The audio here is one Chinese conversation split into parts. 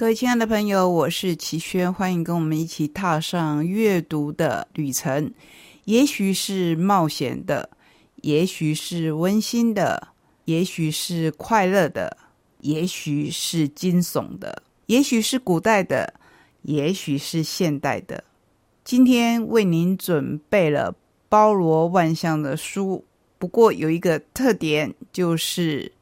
各位亲爱的朋友，我是齐轩，欢迎跟我们一起踏上阅读的旅程。也许是冒险的，也许是温馨的，也许是快乐的，也许是惊悚的，也许是古代的，也许是现代的。今天为您准备了包罗万象的书，不过有一个特点，就是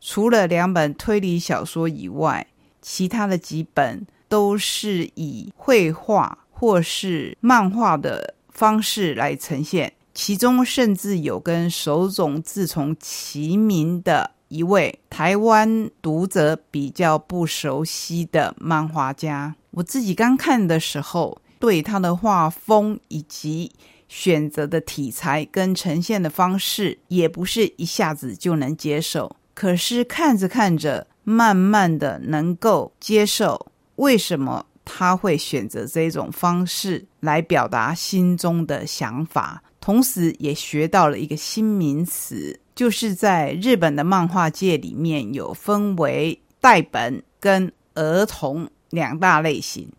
除了两本推理小说以外。其他的几本都是以绘画或是漫画的方式来呈现，其中甚至有跟手冢治虫齐名的一位台湾读者比较不熟悉的漫画家。我自己刚看的时候，对他的画风以及选择的题材跟呈现的方式，也不是一下子就能接受。可是看着看着，慢慢的能够接受为什么他会选择这种方式来表达心中的想法，同时也学到了一个新名词，就是在日本的漫画界里面有分为代本跟儿童两大类型。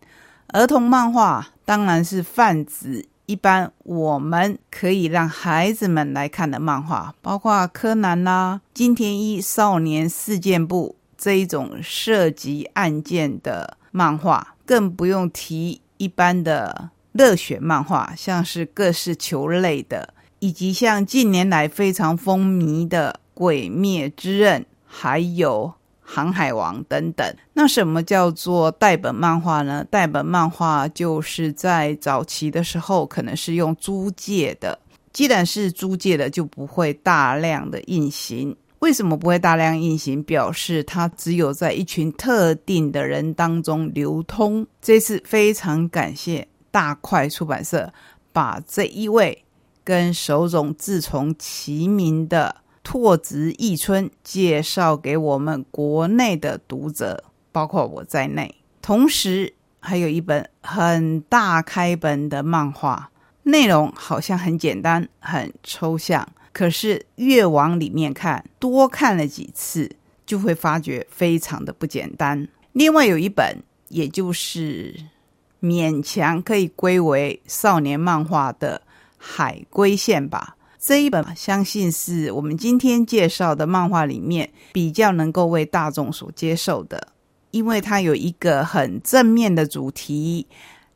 儿童漫画当然是泛指一般我们可以让孩子们来看的漫画，包括柯南啦、金田一少年事件簿。这一种涉及案件的漫画，更不用提一般的热血漫画，像是各式球类的，以及像近年来非常风靡的《鬼灭之刃》，还有《航海王》等等。那什么叫做代本漫画呢？代本漫画就是在早期的时候，可能是用租借的，既然是租借的，就不会大量的印行。为什么不会大量印行？表示它只有在一群特定的人当中流通。这次非常感谢大块出版社把这一位跟手冢治虫齐名的拓殖义春介绍给我们国内的读者，包括我在内。同时，还有一本很大开本的漫画，内容好像很简单、很抽象。可是越往里面看，多看了几次，就会发觉非常的不简单。另外有一本，也就是勉强可以归为少年漫画的《海龟线》吧。这一本相信是我们今天介绍的漫画里面比较能够为大众所接受的，因为它有一个很正面的主题，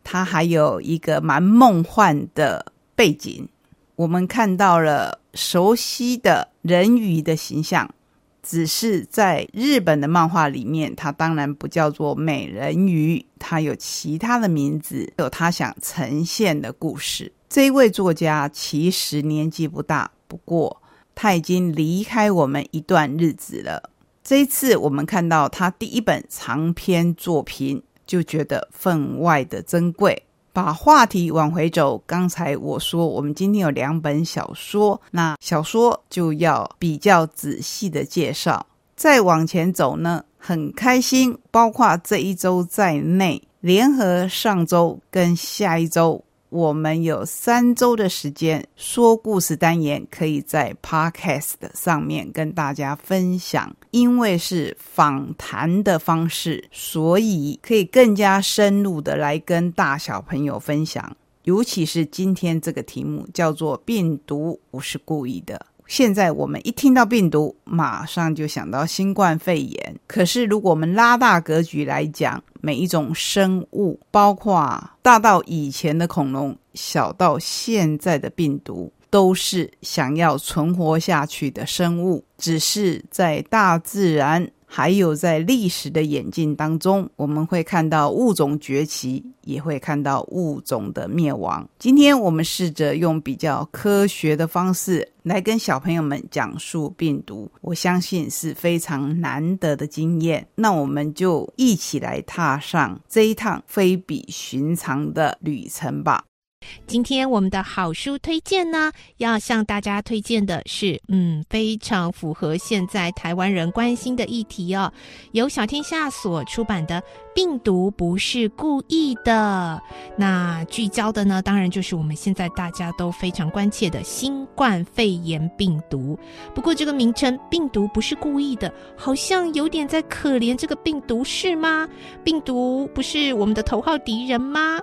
它还有一个蛮梦幻的背景。我们看到了熟悉的人鱼的形象，只是在日本的漫画里面，它当然不叫做美人鱼，它有其他的名字，有他想呈现的故事。这位作家其实年纪不大，不过他已经离开我们一段日子了。这一次我们看到他第一本长篇作品，就觉得分外的珍贵。把话题往回走，刚才我说我们今天有两本小说，那小说就要比较仔细的介绍。再往前走呢，很开心，包括这一周在内，联合上周跟下一周。我们有三周的时间说故事单元，可以在 Podcast 上面跟大家分享。因为是访谈的方式，所以可以更加深入的来跟大小朋友分享。尤其是今天这个题目叫做“病毒不是故意的”。现在我们一听到病毒，马上就想到新冠肺炎。可是如果我们拉大格局来讲，每一种生物，包括大到以前的恐龙，小到现在的病毒，都是想要存活下去的生物，只是在大自然。还有在历史的演进当中，我们会看到物种崛起，也会看到物种的灭亡。今天我们试着用比较科学的方式来跟小朋友们讲述病毒，我相信是非常难得的经验。那我们就一起来踏上这一趟非比寻常的旅程吧。今天我们的好书推荐呢，要向大家推荐的是，嗯，非常符合现在台湾人关心的议题哦。由小天下所出版的《病毒不是故意的》，那聚焦的呢，当然就是我们现在大家都非常关切的新冠肺炎病毒。不过这个名称“病毒不是故意的”，好像有点在可怜这个病毒，是吗？病毒不是我们的头号敌人吗？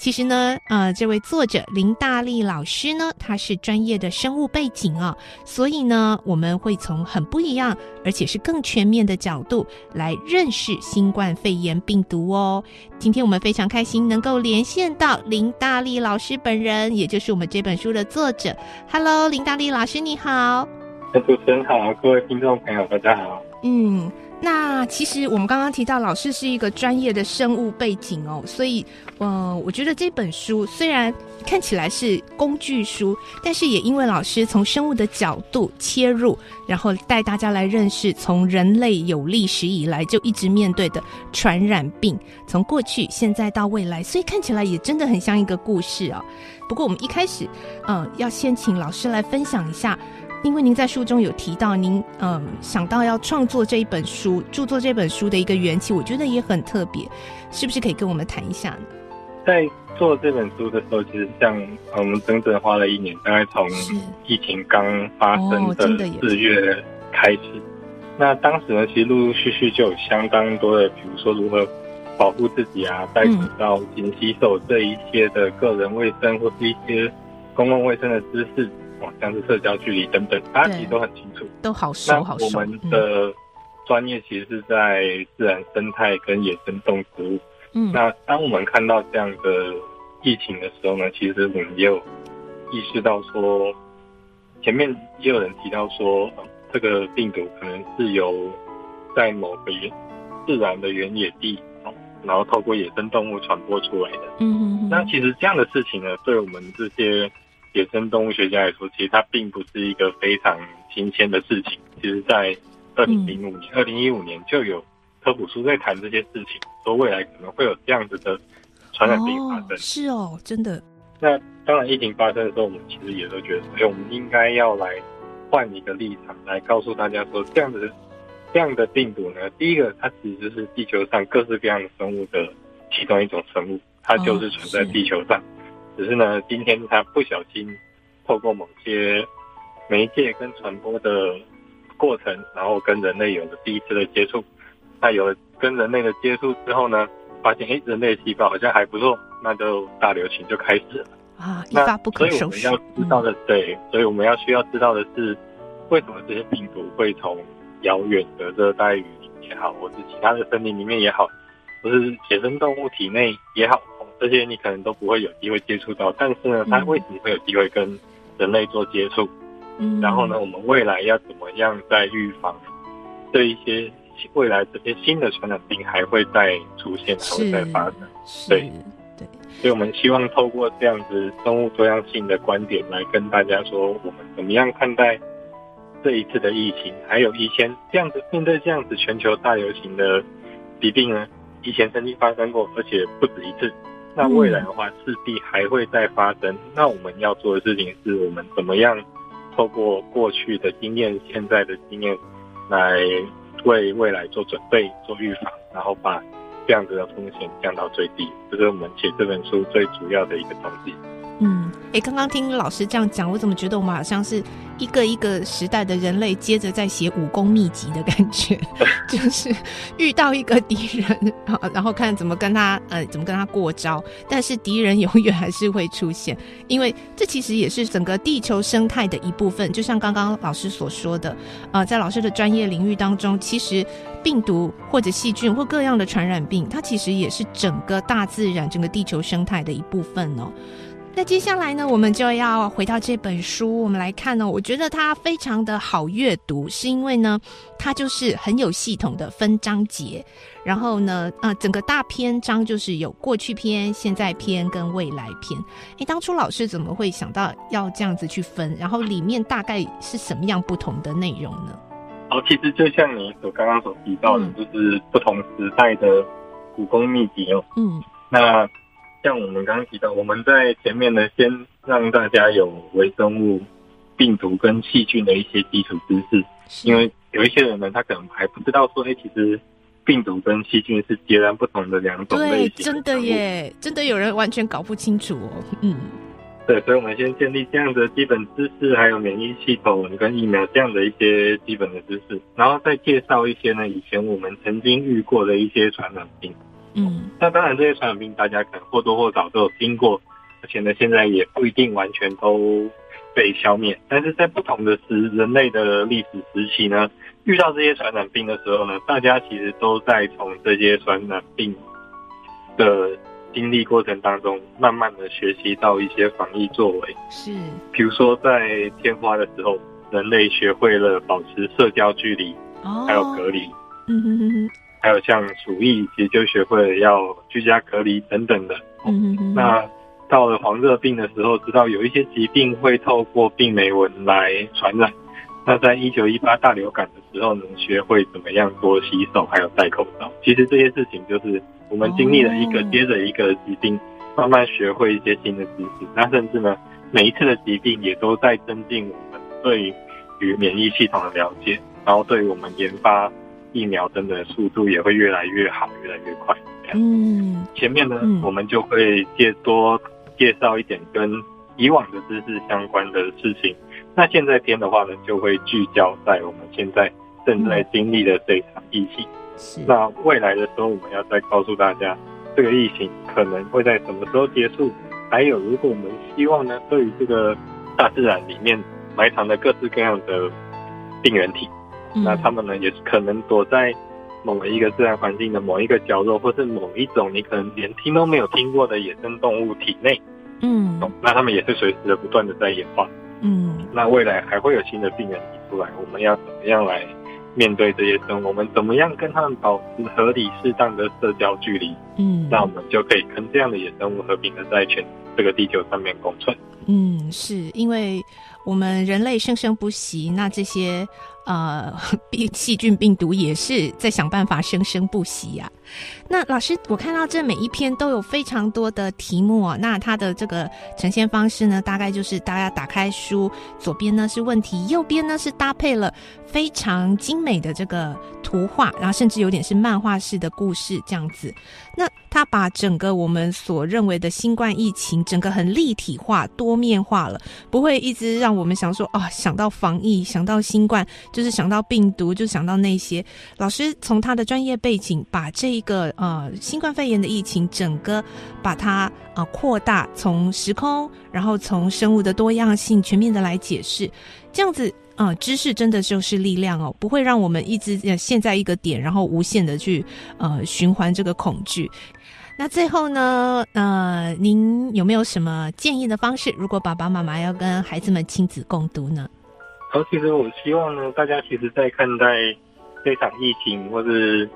其实呢，呃，这位作者林大力老师呢，他是专业的生物背景啊，所以呢，我们会从很不一样，而且是更全面的角度来认识新冠肺炎病毒哦。今天我们非常开心能够连线到林大力老师本人，也就是我们这本书的作者。Hello，林大力老师，你好。主持人好，各位听众朋友，大家好。嗯。那其实我们刚刚提到，老师是一个专业的生物背景哦，所以，嗯，我觉得这本书虽然看起来是工具书，但是也因为老师从生物的角度切入，然后带大家来认识从人类有历史以来就一直面对的传染病，从过去、现在到未来，所以看起来也真的很像一个故事哦。不过我们一开始，嗯，要先请老师来分享一下。因为您在书中有提到，您嗯想到要创作这一本书、著作这本书的一个缘起，我觉得也很特别，是不是可以跟我们谈一下呢？在做这本书的时候，其实像我们整整花了一年，大概从疫情刚发生的四月开始。那当时呢，其实陆陆续续就有相当多的，比如说如何保护自己啊、戴口罩、勤洗手这一些的个人卫生或是一些公共卫生的知识。像是社交距离等等，大家其实都很清楚，都好熟好熟。我们的专业其实是在自然生态跟野生动植物。嗯，那当我们看到这样的疫情的时候呢，其实我们也有意识到说，前面也有人提到说，这个病毒可能是由在某个原自然的原野地，然后透过野生动物传播出来的。嗯嗯。那其实这样的事情呢，对我们这些。野生动物学家来说，其实它并不是一个非常新鲜的事情。其实，在二零零五年、二零一五年就有科普书在谈这些事情，说未来可能会有这样子的传染病发生。是哦，真的。那当然，疫情发生的时候，我们其实也都觉得，哎，我们应该要来换一个立场，来告诉大家说，这样子这样的病毒呢，第一个，它其实就是地球上各式各样的生物的其中一种生物，它就是存在地球上。只是呢，今天他不小心透过某些媒介跟传播的过程，然后跟人类有了第一次的接触。那有了跟人类的接触之后呢，发现哎，人类细胞好像还不错，那就大流行就开始了啊！一发不可收拾。所以我们要知道的，对，所以我们要需要知道的是，为什么这些病毒会从遥远的热带雨林也好，或是其他的森林里面也好，或是野生动物体内也好。这些你可能都不会有机会接触到，但是呢，它为什么会有机会跟人类做接触？嗯，然后呢，我们未来要怎么样在预防这一些未来这些新的传染病还会再出现，还会再发生？对对，所以我们希望透过这样子生物多样性的观点来跟大家说，我们怎么样看待这一次的疫情，还有以前这样子面对这样子全球大流行的疾病呢？以前曾经发生过，而且不止一次。那未来的话，势必还会再发生。那我们要做的事情是，我们怎么样透过过去的经验、现在的经验，来为未来做准备、做预防，然后把这样子的风险降到最低。这是我们写这本书最主要的一个动机。嗯，哎，刚刚听老师这样讲，我怎么觉得我们好像是一个一个时代的人类，接着在写武功秘籍的感觉，就是遇到一个敌人，然后看怎么跟他，呃，怎么跟他过招。但是敌人永远还是会出现，因为这其实也是整个地球生态的一部分。就像刚刚老师所说的，呃，在老师的专业领域当中，其实病毒或者细菌或各样的传染病，它其实也是整个大自然、整个地球生态的一部分哦。那接下来呢，我们就要回到这本书，我们来看呢。我觉得它非常的好阅读，是因为呢，它就是很有系统的分章节，然后呢，呃，整个大篇章就是有过去篇、现在篇跟未来篇。哎，当初老师怎么会想到要这样子去分？然后里面大概是什么样不同的内容呢？哦，其实就像你所刚刚所提到的，就是不同时代的武功秘籍哦。嗯，那。像我们刚刚提到，我们在前面呢，先让大家有微生物、病毒跟细菌的一些基础知识，因为有一些人呢，他可能还不知道说，哎，其实病毒跟细菌是截然不同的两种类型。对，真的耶，真的有人完全搞不清楚哦。嗯，对，所以我们先建立这样的基本知识，还有免疫系统跟疫苗这样的一些基本的知识，然后再介绍一些呢，以前我们曾经遇过的一些传染病。嗯，那当然，这些传染病大家可能或多或少都有听过，而且呢，现在也不一定完全都被消灭。但是在不同的时人类的历史时期呢，遇到这些传染病的时候呢，大家其实都在从这些传染病的经历过程当中，慢慢的学习到一些防疫作为。是，比如说在天花的时候，人类学会了保持社交距离，哦，还有隔离。嗯哼哼哼。还有像鼠疫，其实就学会了要居家隔离等等的。嗯嗯那到了黄热病的时候，知道有一些疾病会透过病媒蚊来传染。那在一九一八大流感的时候，能学会怎么样多洗手，还有戴口罩。其实这些事情就是我们经历了一个接着一个疾病，慢慢学会一些新的知识。那甚至呢，每一次的疾病也都在增进我们对于免疫系统的了解，然后对于我们研发。疫苗真的速度也会越来越好，越来越快。嗯，前面呢，我们就会介多介绍一点跟以往的知识相关的事情。那现在篇的话呢，就会聚焦在我们现在正在经历的这场疫情。那未来的时候，我们要再告诉大家，这个疫情可能会在什么时候结束？还有，如果我们希望呢，对于这个大自然里面埋藏的各式各样的病原体。那他们呢，也是可能躲在某一个自然环境的某一个角落，或是某一种你可能连听都没有听过的野生动物体内。嗯，那他们也是随时的不断的在演化。嗯，那未来还会有新的病人提出来，我们要怎么样来面对这些生物？我们怎么样跟他们保持合理适当的社交距离？嗯，那我们就可以跟这样的野生物和平的在全这个地球上面共存。嗯，是因为我们人类生生不息，那这些。呃，病细菌、病毒也是在想办法生生不息呀。那老师，我看到这每一篇都有非常多的题目。那它的这个呈现方式呢，大概就是大家打开书，左边呢是问题，右边呢是搭配了非常精美的这个图画，然后甚至有点是漫画式的故事这样子。那他把整个我们所认为的新冠疫情，整个很立体化、多面化了，不会一直让我们想说啊，想到防疫，想到新冠。就是想到病毒，就想到那些老师从他的专业背景，把这一个呃新冠肺炎的疫情整个把它呃扩大，从时空，然后从生物的多样性全面的来解释，这样子啊知识真的就是力量哦，不会让我们一直陷在一个点，然后无限的去呃循环这个恐惧。那最后呢，呃，您有没有什么建议的方式？如果爸爸妈妈要跟孩子们亲子共读呢？好，其实我希望呢，大家其实，在看待这场疫情或是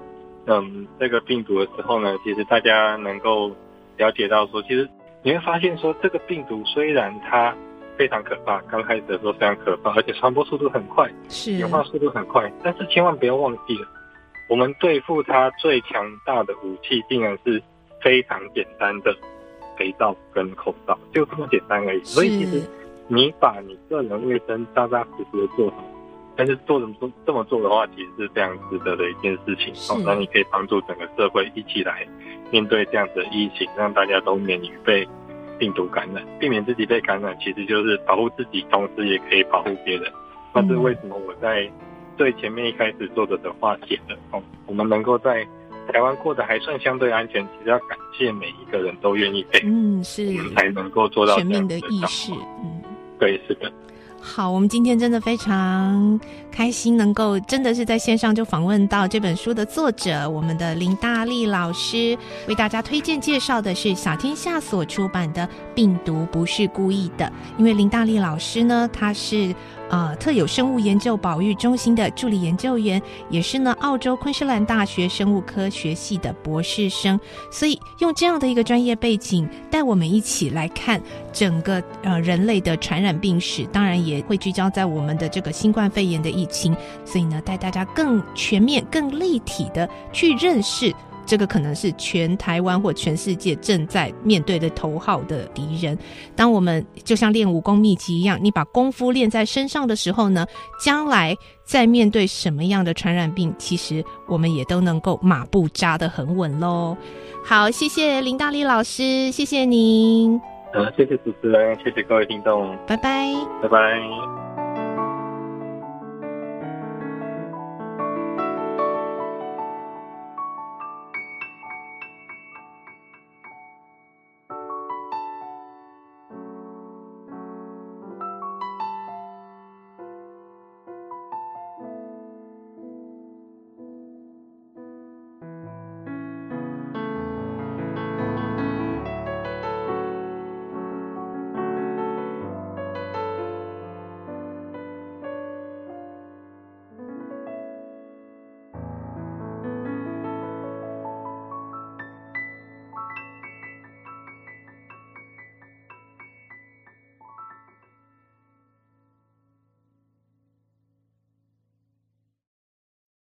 嗯这个病毒的时候呢，其实大家能够了解到说，其实你会发现说，这个病毒虽然它非常可怕，刚开始的时候非常可怕，而且传播速度很快，是演化速度很快，但是千万不要忘记了，我们对付它最强大的武器，竟然是非常简单的肥皂跟口罩，就这么简单而已。所以其实。你把你个人卫生扎扎实实的做好，但是做这么做这么做的话，其实是非常值得的一件事情。哦，那你可以帮助整个社会一起来面对这样的疫情，让大家都免于被病毒感染，避免自己被感染，其实就是保护自己，同时也可以保护别人。那是为什么我在最前面一开始做的的话写的哦，我们能够在台湾过得还算相对安全，其实要感谢每一个人都愿意被，嗯，是，我们才能够做到全面的意识，嗯。对，是的。好，我们今天真的非常开心，能够真的是在线上就访问到这本书的作者，我们的林大力老师，为大家推荐介绍的是小天下所出版的《病毒不是故意的》，因为林大力老师呢，他是。啊，特有生物研究保育中心的助理研究员，也是呢澳洲昆士兰大学生物科学系的博士生，所以用这样的一个专业背景，带我们一起来看整个呃人类的传染病史，当然也会聚焦在我们的这个新冠肺炎的疫情，所以呢带大家更全面、更立体的去认识。这个可能是全台湾或全世界正在面对的头号的敌人。当我们就像练武功秘籍一样，你把功夫练在身上的时候呢，将来在面对什么样的传染病，其实我们也都能够马步扎得很稳喽。好，谢谢林大力老师，谢谢您。好，谢谢主持人，谢谢各位听众，拜拜，拜拜。